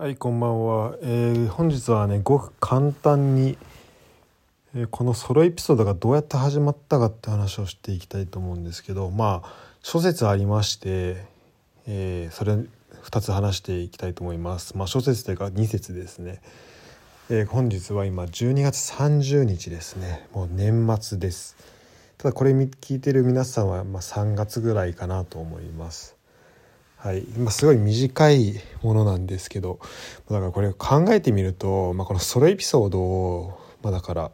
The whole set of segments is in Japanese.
はいこんばんは、えー、本日はねごく簡単に、えー、このソロエピソードがどうやって始まったかって話をしていきたいと思うんですけどまあ諸説ありまして、えー、それ2つ話していきたいと思います。まあ諸説というか2説ですね、え本日は今12月30日ですね。もう年末です。ただこれ聞いてる皆さんはま3月ぐらいかなと思います。はい、今すごい短いものなんですけどだからこれ考えてみると、まあ、このソロエピソードを、まあ、だから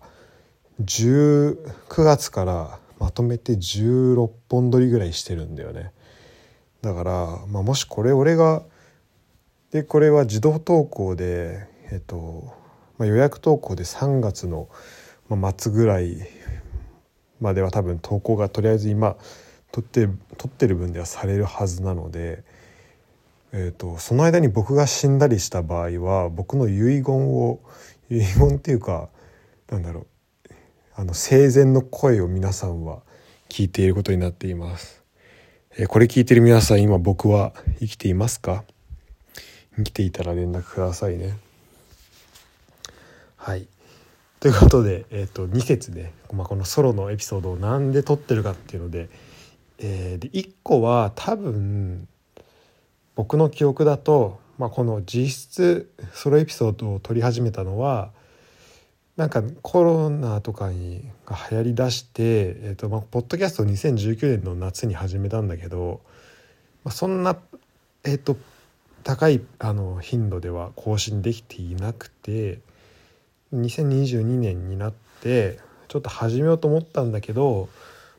19月からまとめて16本撮りぐらいしてるんだよね。だから、まあ、もしこれ俺がでこれは自動投稿でえっと、まあ、予約投稿で3月の末ぐらいまでは多分投稿がとりあえず今撮って撮ってる分ではされるはずなのでえーと、その間に僕が死んだりした場合は僕の遺言を遺言っていうかなんだろうあの生前の声を皆さんは聞いていることになっています。えー、これ聞いてる皆さん今僕は生きていますか？生きていたら連絡くださいね。はい。ということで、えーと、2節で、まあ、このソロのエピソードを何で撮ってるかっていうので,、えー、で1個は多分僕の記憶だと、まあ、この実質ソロエピソードを撮り始めたのはなんかコロナとかにが流行りだして、えーとまあ、ポッドキャスト2019年の夏に始めたんだけど、まあ、そんな、えーと、高いあの頻度では更新できていなくて2022年になってちょっと始めようと思ったんだけど、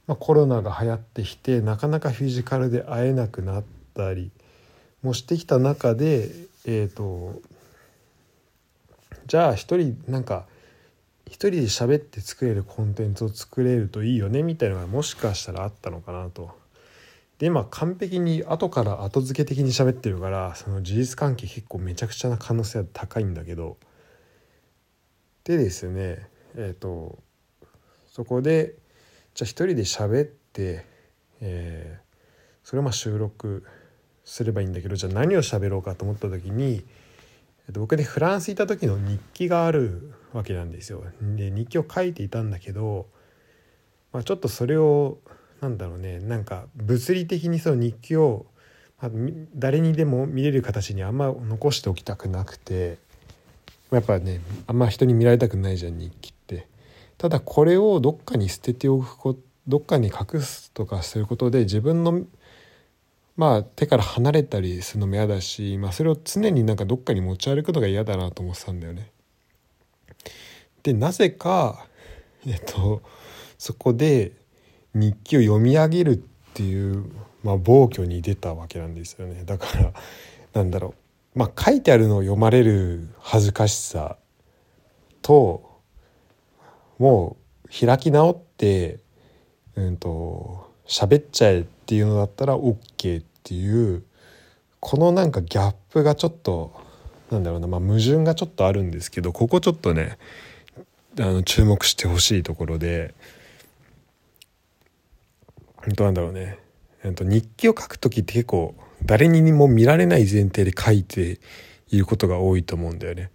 まあ、コロナが流行ってきてなかなかフィジカルで会えなくなったりもしてきた中でえっ、ー、とじゃあ一人なんか一人で喋って作れるコンテンツを作れるといいよねみたいなのがもしかしたらあったのかなと。で今完璧に後から後付け的に喋ってるからその事実関係結構めちゃくちゃな可能性は高いんだけどでですねえっ、ー、とそこでじゃあ一人で喋って、えー、それをまあ収録すればいいんだけどじゃあ何を喋ろうかと思った時に僕でフランスいた時の日記があるわけなんですよ。で日記を書いていたんだけど、まあ、ちょっとそれをなんだろうねなんか物理的にその日記を、まあ、誰にでも見れる形にあんま残しておきたくなくてやっぱねあんま人に見られたくないじゃん日記って。ただこれをどっかに捨てておくこどっかに隠すとかすることで自分のまあ手から離れたりするのも嫌だし、まあ、それを常になんかどっかに持ち歩くのが嫌だなと思ってたんだよね。でなぜかえっとそこで日記を読み上げるっていう、まあ、暴挙に出たわけなんですよね。だからなんだろうまあ書いてあるのを読まれる恥ずかしさともう開き直ってうんと喋っちゃえっていうのだったら OK っていうこのなんかギャップがちょっとなんだろうな、まあ、矛盾がちょっとあるんですけどここちょっとねあの注目してほしいところで本当なんだろうね、えっと、日記を書く時って結構誰にも見られない前提で書いていることが多いと思うんだよね。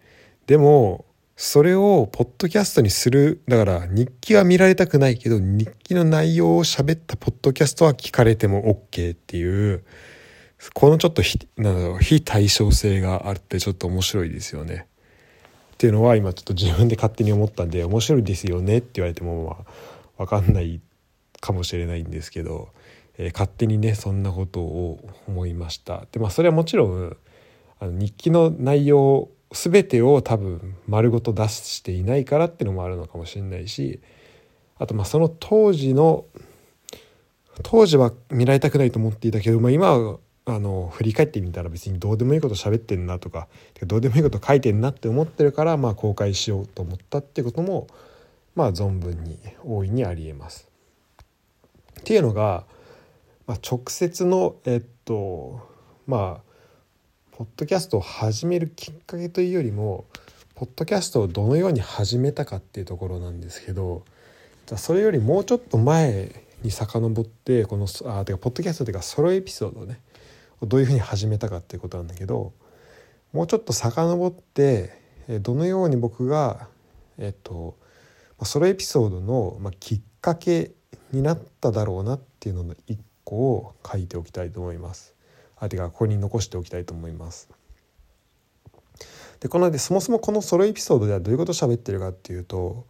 でもそれをポッドキャストにするだから日記は見られたくないけど日記の内容を喋ったポッドキャストは聞かれても OK っていうこのちょっと非なんだろう非対称性があってちょっと面白いですよね。っていうのは今ちょっと自分で勝手に思ったんで面白いですよねって言われてもまあ分かんないかもしれないんですけど、えー、勝手にねそんなことを思いました。でまあそれはもちろんあの日記の内容全てを多分丸ごと出していないからっていうのもあるのかもしれないしあとまあその当時の当時は見られたくないと思っていたけど、まあ、今はあの振り返ってみたら別にどうでもいいこと喋ってんなとかどうでもいいこと書いてんなって思ってるからまあ公開しようと思ったってこともまあ存分に大いにありえます。っていうのが、まあ、直接のえっとまあポッドキャストを始めるきっかけというよりもポッドキャストをどのように始めたかっていうところなんですけどじゃそれよりもうちょっと前に遡ってこのあてかポッドキャストというかソロエピソードをねどういうふうに始めたかっていうことなんだけどもうちょっと遡ってどのように僕がえっとソロエピソードの、まあ、きっかけになっただろうなっていうのの一個を書いておきたいと思います。あてかここに残しておきたいと思います。でこのでそもそもこのソロエピソードではどういうことを喋ってるかっていうと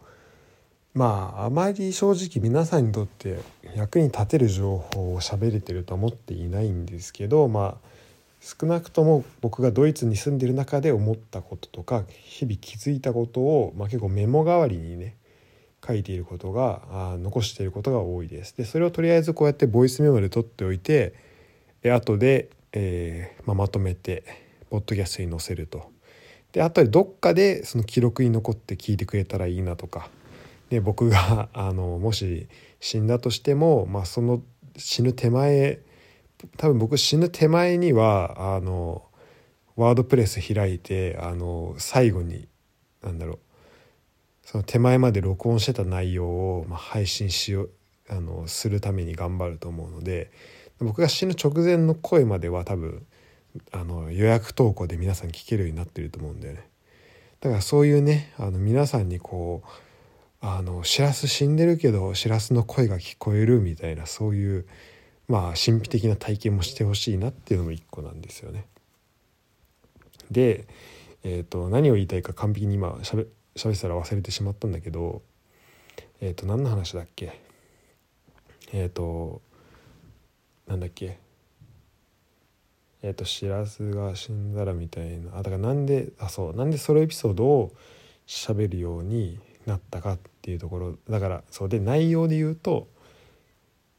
まああまり正直皆さんにとって役に立てる情報を喋れてるとは思っていないんですけどまあ少なくとも僕がドイツに住んでる中で思ったこととか日々気づいたことを、まあ、結構メモ代わりにね書いていることがあ残していることが多いです。でそれをとりあえずこうやってボイスメモで取っておいて後で、えーまあ、まとめてポッドキャストに載せると。で後でどっかでその記録に残って聞いてくれたらいいなとかで僕が あのもし死んだとしても、まあ、その死ぬ手前多分僕死ぬ手前にはあのワードプレス開いてあの最後に何だろうその手前まで録音してた内容を、まあ、配信しようあのするために頑張ると思うので僕が死ぬ直前の声までは多分あの予約投稿で皆さん聞けるようになってると思うんだよね。だからそういうねあの皆さんにこうあのしらす死んでるけどしらすの声が聞こえるみたいなそういうまあ神秘的な体験もしてほしいなっていうのも一個なんですよね。で、えーと、何を言いたいか完璧に今しゃべってたら忘れてしまったんだけどえっ、ー、と何の話だっけ？えっ、ー、となんだっけ？えっ、ー、としらすが死んだらみたいな。あだからなんであそう。なんでソロエピソードを喋るようになったかっていうところ。だからそう。で内容で言うと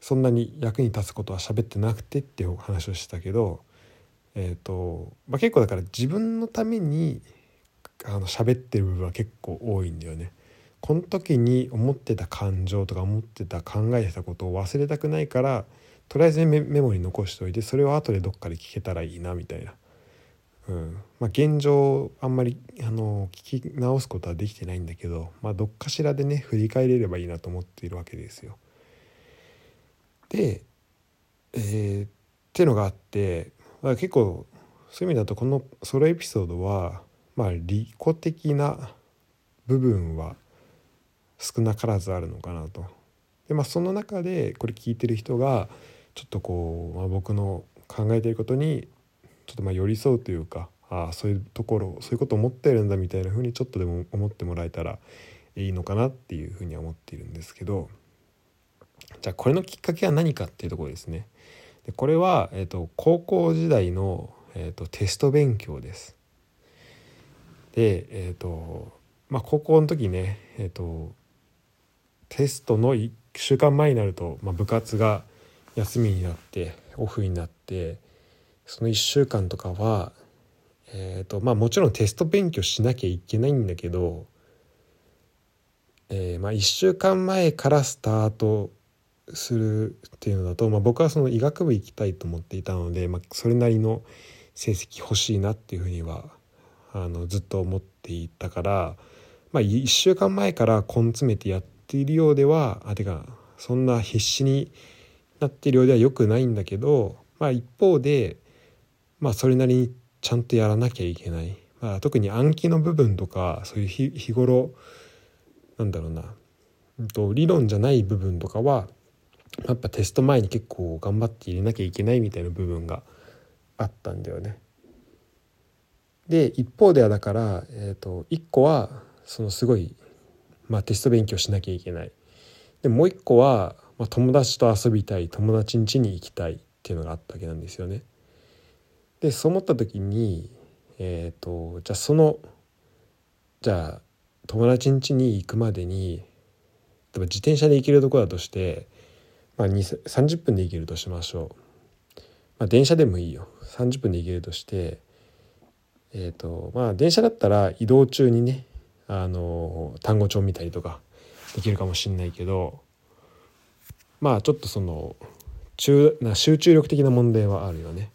そんなに役に立つことは喋ってなくてっていう話をしたけど、えーとまあ、結構だから自分のためにあの喋ってる部分は結構多いんだよね。この時に思ってた感情とか思ってた考えてたことを忘れたくないからとりあえずメモに残しておいてそれを後でどっかで聞けたらいいなみたいな。うんまあ、現状あんまりあの聞き直すことはできてないんだけど、まあ、どっかしらでね振り返れればいいなと思っているわけですよ。で、えー、っていうのがあって、結構そういう意味だとこのソロエピソードはまあ利己的な部分は少なからずあるのかなと。でまあその中でこれ聞いてる人がちょっとこう、まあ、僕の考えていることにちょっとまあ寄り添うというかああそういうところそういうこと思ってるんだみたいな風にちょっとでも思ってもらえたらいいのかなっていうふうには思っているんですけど。じゃあこれのきっかけは何かっていうところですね。でこれは、えーと、高校時代の、えーと、テスト勉強です。でえっ、ー、とまあ高校の時ねえっ、ー、とテストの1週間前になると、まあ、部活が休みになってオフになってその1週間とかはえーとまあ、もちろんテスト勉強しなきゃいけないんだけど、えーまあ、1週間前からスタートするっていうのだと、まあ、僕はその医学部行きたいと思っていたので、まあ、それなりの成績欲しいなっていうふうにはあのずっと思っていたから、まあ、1週間前から根詰めてやっているようではあてかそんな必死になってるようではよくないんだけど、まあ、一方で、まあ、それなりにちゃんとやらなきゃいけない、まあ、特に暗記の部分とかそういう日頃なんだろうな理論じゃない部分とかはやっぱテスト前に結構頑張って入れなきゃいけないみたいな部分があったんだよね。で一方ではだから、えーと、1個はそのすごい、まあ、テスト勉強しなきゃいけない。でもう一個は、まあ、友達と遊びたい友達ん家に行きたいっていうのがあったわけなんですよね。でそう思った時にえっ、ー、とじゃあそのじゃあ友達ん家に行くまでに例えば自転車で行けるとこだとしてまあ、30分で行けるとしましょう、まあ、電車でもいいよ30分で行けるとしてえっ、ー、とまあ電車だったら移動中にねあの単語帳見たりとかできるかもしんないけどまあちょっとその中な集中力的な問題はあるよね。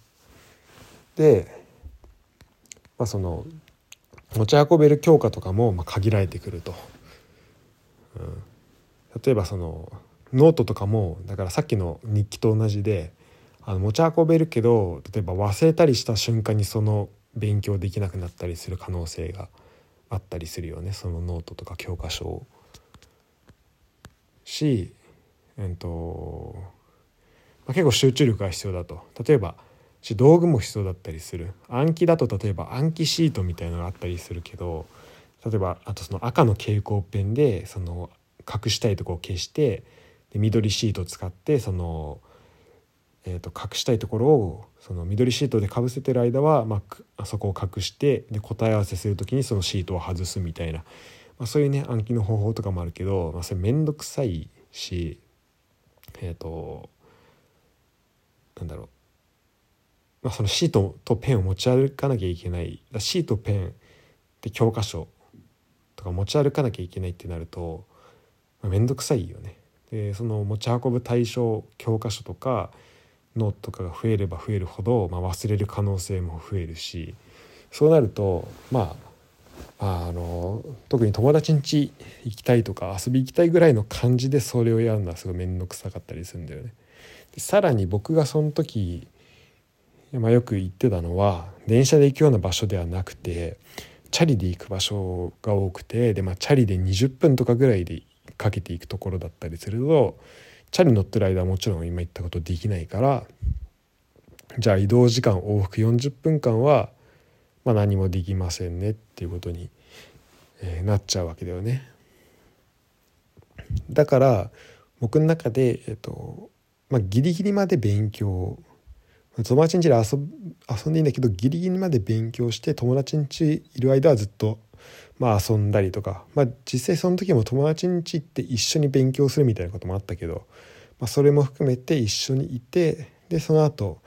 で、まあ、その持ち運べる教科とかもま限られてくると。うん、例えばそのノートとかもだからさっきの日記と同じであの持ち運べるけど例えば忘れたりした瞬間にその勉強できなくなったりする可能性があったりするよねそのノートとか教科書を。し、えーとまあ、結構集中力が必要だと。例えば道具も必要だったりする。暗記だと例えば暗記シートみたいなのがあったりするけど例えばあとその赤の蛍光ペンでその隠したいとこを消してで緑シートを使ってその、えー、と隠したいところをその緑シートでかぶせてる間は、まあ、そこを隠してで答え合わせする時にそのシートを外すみたいな、まあ、そういうね暗記の方法とかもあるけど、まあ、それ面倒くさいしえっ、ー、となんだろう。まあ、そのシートとペンを持ち歩かなきゃいけない。シートペンで教科書とか持ち歩かなきゃいけないってなると、まあ、くさいよね。でその持ち運ぶ対象教科書とかノートとかが増えれば増えるほど、まあ、忘れる可能性も増えるし。そうなるとまああの特に友達ん家行きたいとか遊び行きたいぐらいの感じでそれをやるのはすごい面倒くさかったりするんだよね。でさらに僕がその時まあ、よく言ってたのは電車で行くような場所ではなくてチャリで行く場所が多くてで、まあ、チャリで20分とかぐらいでかけていくところだったりするとチャリ乗ってる間はもちろん今言ったことできないからじゃあ移動時間往復40分間は、まあ、何もできませんねっていうことに、えー、なっちゃうわけだよね。だから僕の中で、えっとまあ、ギリギリまで勉強友達ん家で遊遊んでいいんだけどギリギリまで勉強して友達ん家いる間はずっとまあ遊んだりとかまあ実際その時も友達ん家行って一緒に勉強するみたいなこともあったけど、まあ、それも含めて一緒にいてでその後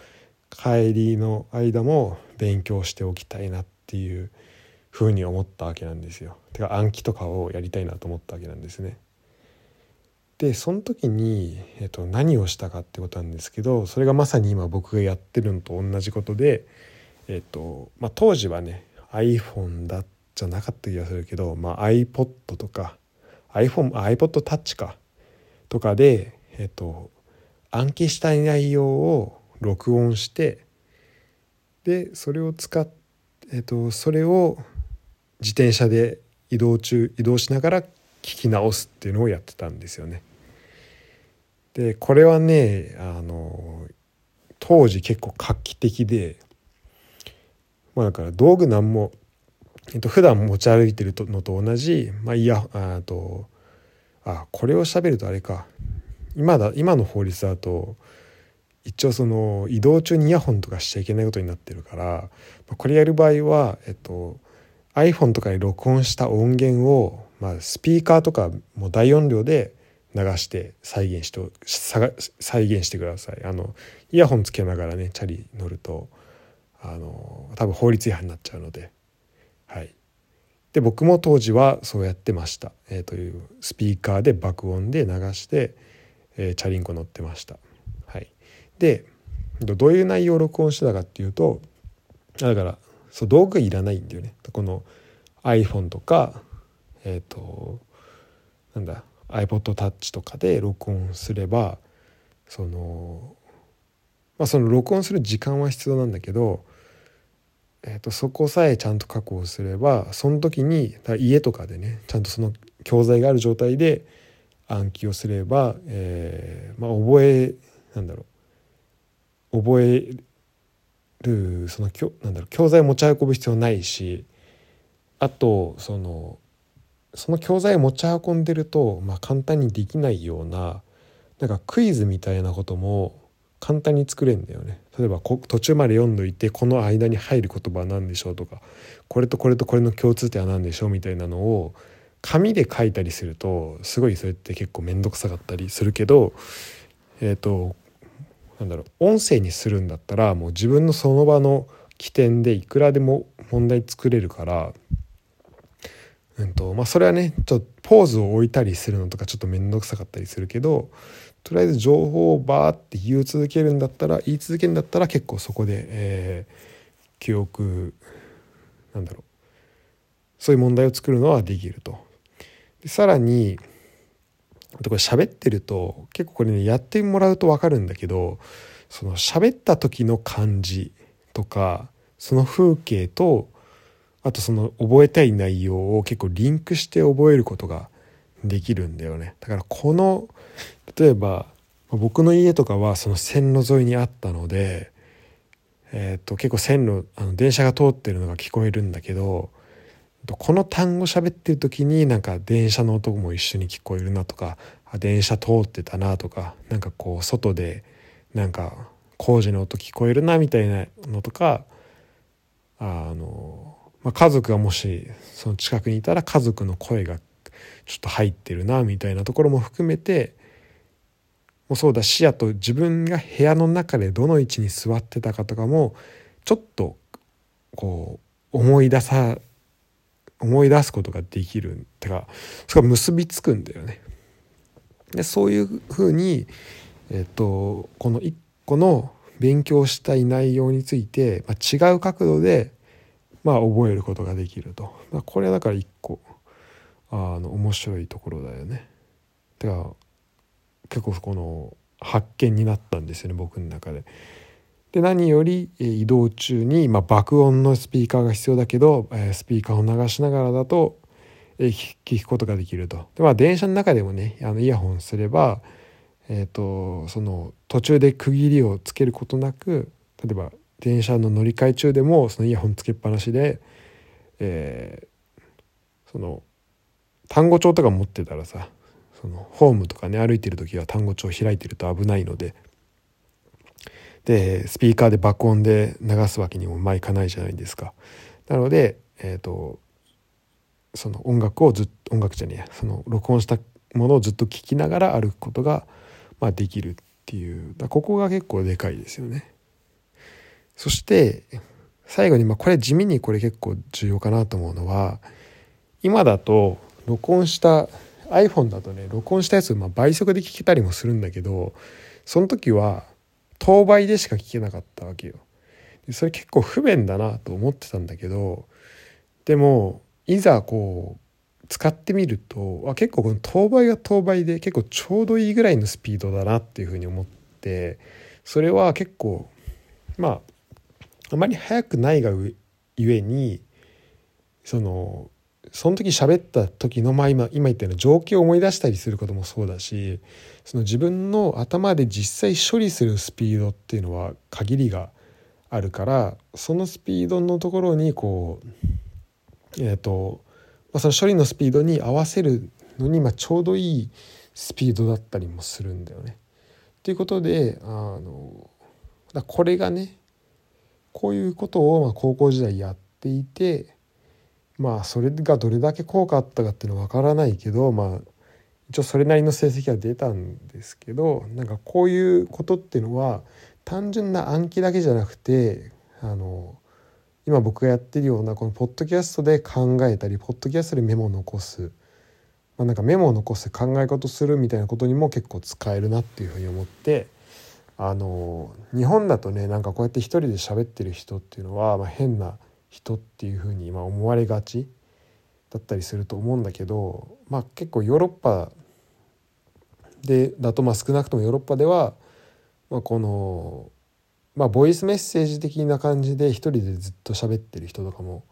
帰りの間も勉強しておきたいなっていうふうに思ったわけなんですよ。てか暗記とかをやりたいなと思ったわけなんですね。でその時に、えっと、何をしたかってことなんですけどそれがまさに今僕がやってるのと同じことで、えっとまあ、当時はね iPhone だじゃなかった気がするけど、まあ、iPod とか iPhone iPodTouch かとかで、えっと、暗記したい内容を録音してでそれを使っえっとそれを自転車で移動中移動しながら聞き直すっていうのをやってたんですよね。でこれはねあの当時結構画期的でまあだから道具なんも、えっと普段持ち歩いてるのと同じまあいやあとあこれを喋るとあれか今だ今の法律だと一応その移動中にイヤホンとかしちゃいけないことになってるからこれやる場合は、えっと、iPhone とかに録音した音源を、まあ、スピーカーとかも大音量で流して再現して再現してください。あのイヤホンつけながらねチャリ乗るとあの多分法律違反になっちゃうので。はい。で僕も当時はそうやってました、えー、というスピーカーで爆音で流して、えー、チャリンコ乗ってました。でどういう内容を録音してたかっていうとだからそう道具いらないんだよね。この iPhone とかえっ、ー、となんだ iPodTouch とかで録音すればそのまあその録音する時間は必要なんだけど、えー、とそこさえちゃんと確保すればその時に家とかでねちゃんとその教材がある状態で暗記をすれば、えー、まあ覚えなんだろう覚えるそのなんだろう教材を持ち運ぶ必要ないしあとそのその教材を持ち運んでると、まあ、簡単にできないようななんかクイズみたいなことも簡単に作れんだよね。例えば途中まで読んどいてこの間に入る言葉は何でしょうとかこれとこれとこれの共通点は何でしょうみたいなのを紙で書いたりするとすごいそれって結構面倒くさかったりするけどえっ、ー、となんだろう音声にするんだったらもう自分のその場の起点でいくらでも問題作れるからうんとまあ、それはねちょっとポーズを置いたりするのとかちょっと面倒くさかったりするけどとりあえず情報をバーって言い続けるんだったら言い続けるんだったら結構そこで、えー、記憶なんだろうそういう問題を作るのはできると。でさらにあとこれ喋ってると結構これねやってもらうと分かるんだけどその喋った時の感じとかその風景とあとその覚えたい内容を結構リンクして覚えることができるんだよね。だからこの例えば僕の家とかはその線路沿いにあったので、えー、と結構線路あの電車が通ってるのが聞こえるんだけどこの単語喋ってる時になんか電車の音も一緒に聞こえるなとか電車通ってたなとかなんかこう外でなんか工事の音聞こえるなみたいなのとかあの、まあ、家族がもしその近くにいたら家族の声がちょっと入ってるなみたいなところも含めてもそうだしあと自分が部屋の中でどの位置に座ってたかとかもちょっとこう思い出さ思い出すことができるてかそれが結びつくんだよね。でそういうふうに、えっと、この一個の勉強したい内容について、まあ、違う角度で、まあ、覚えることができると、まあ、これはだから一個あの面白いところだよね。てか結構この発見になったんですよね僕の中で。で何より移動中に、まあ、爆音のスピーカーが必要だけどスピーカーを流しながらだと聞くことができると。でまあ電車の中でもねあのイヤホンすれば、えーと、その途中で区切りをつけることなく例えば電車の乗り換え中でもそのイヤホンつけっぱなしで、えー、その単語帳とか持ってたらさそのホームとかね歩いてる時は単語帳開いてると危ないのででスピーカーで爆音で流すわけにもまいかないじゃないですか。なので、えーと、その音楽をずっと音楽じゃねえその録音したものをずっと聴きながら歩くことが、まあ、できるっていうここが結構でかいですよね。そして最後に、まあ、これ地味にこれ結構重要かなと思うのは今だと録音した iPhone だとね録音したやつ、まあ、倍速で聞けたりもするんだけどその時は当倍でしか聞けなかったわけよ。それ結構不便だなと思ってたんだけどでもいざこう使ってみるとあ結構この当倍が当倍で結構ちょうどいいぐらいのスピードだなっていうふうに思ってそれは結構まああまり速くないがゆえにそのその時喋った時の、まあ今、今言ったような状況を思い出したりすることもそうだしその自分の頭で実際処理するスピードっていうのは限りがあるからそのスピードのところにこうえっ、ー、と、まあ、その処理のスピードに合わせるのに、まあ、ちょうどいいスピードだったりもするんだよね。ということであのこれがねこういうことをまあ高校時代やっていてまあそれがどれだけ効果あったかっていうのは分からないけどまあ一応それなりの成績は出たんですけどなんかこういうことっていうのは単純な暗記だけじゃなくてあの今僕がやってるようなこのポッドキャストで考えたりポッドキャストでメモを残す、まあ、なんかメモを残して考え事するみたいなことにも結構使えるなっていうふうに思ってあの日本だとねなんかこうやって一人で喋ってる人っていうのは、まあ、変な人っていうふうに今思われがちだったりすると思うんだけど、まあ、結構ヨーロッパでだとまあ少なくともヨーロッパでは、まあ、この、まあ、ボイスメッセージ的な感じで一人でずっと喋ってる人とかも、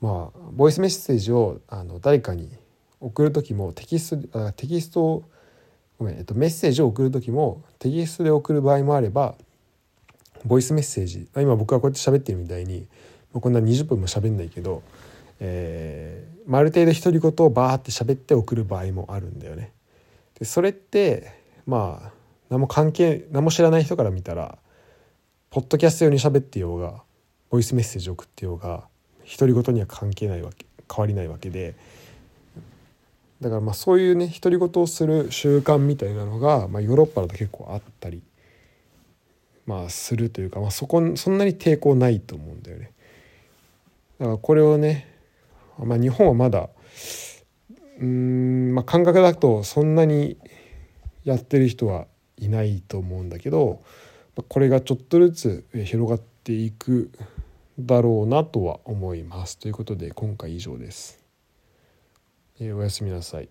まあ、ボイスメッセージをあの誰かに送る時もテキストあテキストをごめん、えっと、メッセージを送る時もテキストで送る場合もあればボイスメッセージ今僕がこうやって喋ってるみたいにこんな20分も喋んないけど、えーまあ、ある程度独り言をバーって喋って送る場合もあるんだよね。でそれってまあ何も関係何も知らない人から見たらポッドキャスト用に喋ってようがボイスメッセージ送ってようが独り言には関係ないわけ変わりないわけでだからまあそういうね独り言をする習慣みたいなのが、まあ、ヨーロッパだと結構あったり、まあ、するというか、まあ、そこそんなに抵抗ないと思うんだよね。だからこれをね、まあ、日本はまだうん、まあ、感覚だとそんなにやってる人はいないと思うんだけどこれがちょっとずつ広がっていくだろうなとは思います。ということで今回以上です。えー、おやすみなさい。